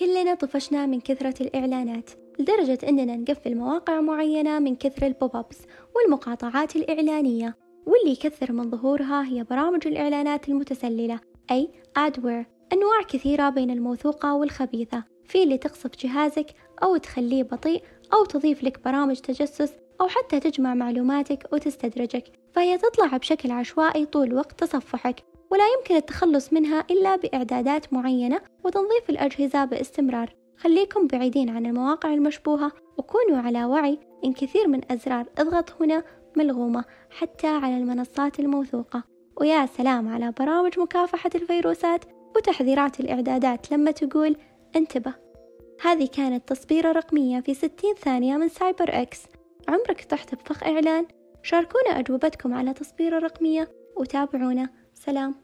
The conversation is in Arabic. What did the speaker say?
كلنا طفشنا من كثرة الإعلانات لدرجة أننا نقفل مواقع معينة من كثر البوب أبس والمقاطعات الإعلانية. واللي يكثر من ظهورها هي برامج الإعلانات المتسللة أي AdWare أنواع كثيرة بين الموثوقة والخبيثة في اللي تقصف جهازك أو تخليه بطيء أو تضيف لك برامج تجسس أو حتى تجمع معلوماتك وتستدرجك فهي تطلع بشكل عشوائي طول وقت تصفحك ولا يمكن التخلص منها إلا بإعدادات معينة وتنظيف الأجهزة باستمرار. خليكم بعيدين عن المواقع المشبوهة وكونوا على وعي إن كثير من أزرار إضغط هنا ملغومة حتى على المنصات الموثوقة. ويا سلام على برامج مكافحة الفيروسات وتحذيرات الإعدادات لما تقول انتبه. هذه كانت تصبيرة رقمية في ستين ثانية من سايبر إكس. عمرك طحت بفخ إعلان؟ شاركونا أجوبتكم على تصبيرة رقمية وتابعونا سلام